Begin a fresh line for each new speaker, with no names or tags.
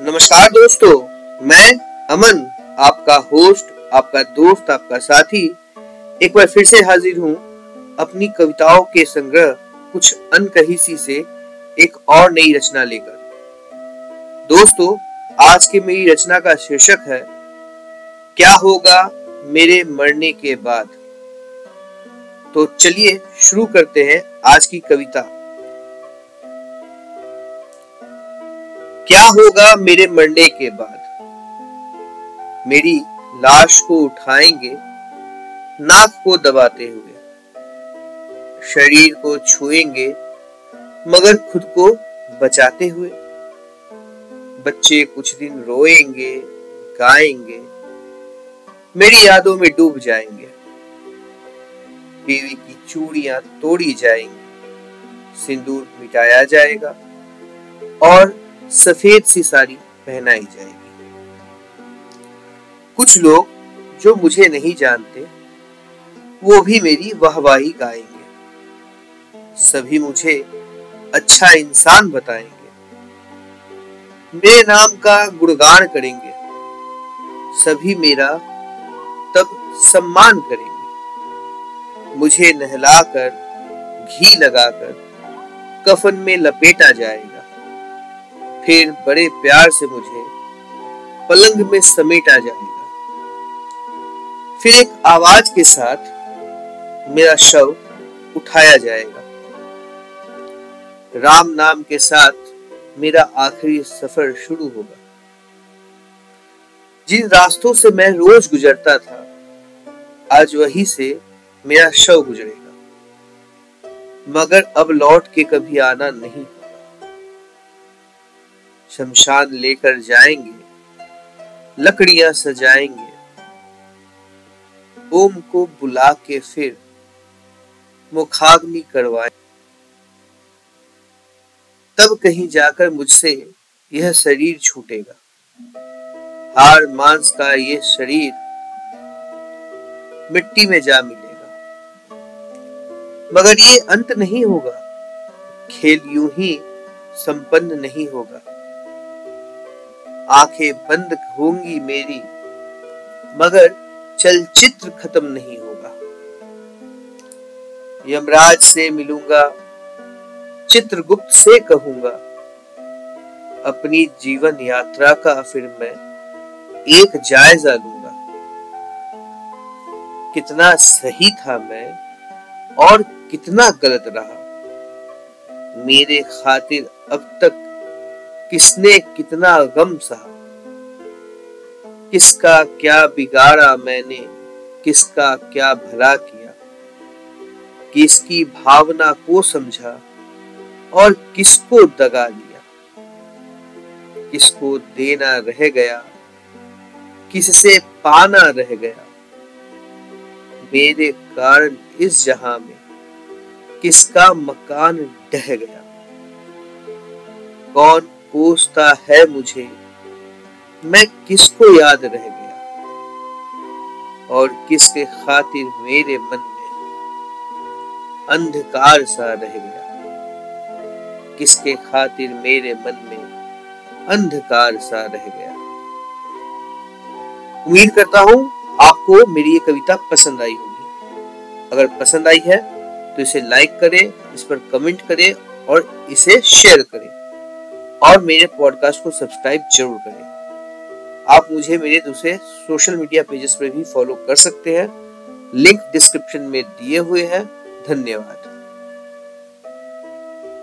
नमस्कार दोस्तों, मैं अमन, आपका होस्ट आपका दोस्त, आपका साथी। एक बार फिर से हाजिर हूँ अपनी कविताओं के संग्रह कुछ अनकही सी से एक और नई रचना लेकर। दोस्तों, आज की मेरी रचना का शीर्षक है, क्या होगा मेरे मरने के बाद? तो चलिए शुरू करते हैं आज की कविता। क्या होगा मेरे मरने के बाद? मेरी लाश को उठाएँगे, नाक को दबाते हुए। शरीर को छुएँगे, मगर खुद को बचाते हुए। बच्चे कुछ दिन रोएँगे, गाएँगे, मेरी यादों में डूब जाएँगे। बीवी की चूड़ियाँ तोड़ी जाएँगी, सिंदूर मिटाया जाएगा, और सफ़ेद सी साड़ी पहनाई जाएगी। कुछ लोग जो मुझे नहीं जानते, वो भी मेरी वाहवाही गाएँगे। सभी मुझे अच्छा इंसान बताएँगे। मेरे नाम का गुणगान करेंगे। सभी मेरा तब सम्मान करेंगे। मुझे नहलाकर, घी लगाकर, कफन में लपेटा जाएगा। फिर बड़े प्यार से मुझे पलंग में समेटा जाएगा। फिर एक आवाज़ के साथ मेरा शव उठाया जाएगा। राम नाम के साथ मेरा आखिरी सफ़र शुरू होगा। जिन रास्तों से मैं रोज गुजरता था, आज वही से मेरा शव गुजरेगा। मगर अब लौट के कभी आना नहीं। शमशान लेकर जाएँगे, लकड़ियाँ सजाएँगे, ओम को बुला के फिर मुखाग्नि करवाए। तब कहीं जाकर मुझसे यह शरीर छूटेगा। हार मांस का यह शरीर मिट्टी में जा मिलेगा। मगर ये अंत नहीं होगा, खेल यूँ ही संपन्न नहीं होगा। आँखें बंद होंगी मेरी, मगर चलचित्र खत्म नहीं होगा। यमराज से मिलूँगा, चित्रगुप्त से कहूँगा, अपनी जीवन यात्रा का फिर मैं एक जायजा लूँगा। कितना सही था मैं, और कितना गलत रहा। मेरे खातिर अब तक किसने कितना गम सहा? किसका क्या बिगाड़ा मैंने? किसका क्या भला किया? किसकी भावना को समझा और किसको दगा दिया किसको देना रह गया? किससे पाना रह गया? मेरे कारण इस जहाँ में किसका मकान ढह गया? कौन पूछता है मुझे, मैं किसको याद रह गया? और किसके खातिर मेरे मन में अंधकार सा रह गया? किसके खातिर मेरे मन में अंधकार सा रह गया? उम्मीद करता हूँ आपको मेरी ये कविता पसंद आई होगी। अगर पसंद आई है तो इसे लाइक करें, इस पर कमेंट करें और इसे शेयर करें। और मेरे पॉडकास्ट को सब्सक्राइब ज़रूर करें। आप मुझे मेरे दूसरे सोशल मीडिया पेजेस पर भी फॉलो कर सकते हैं। लिंक डिस्क्रिप्शन में दिए हुए हैं। धन्यवाद।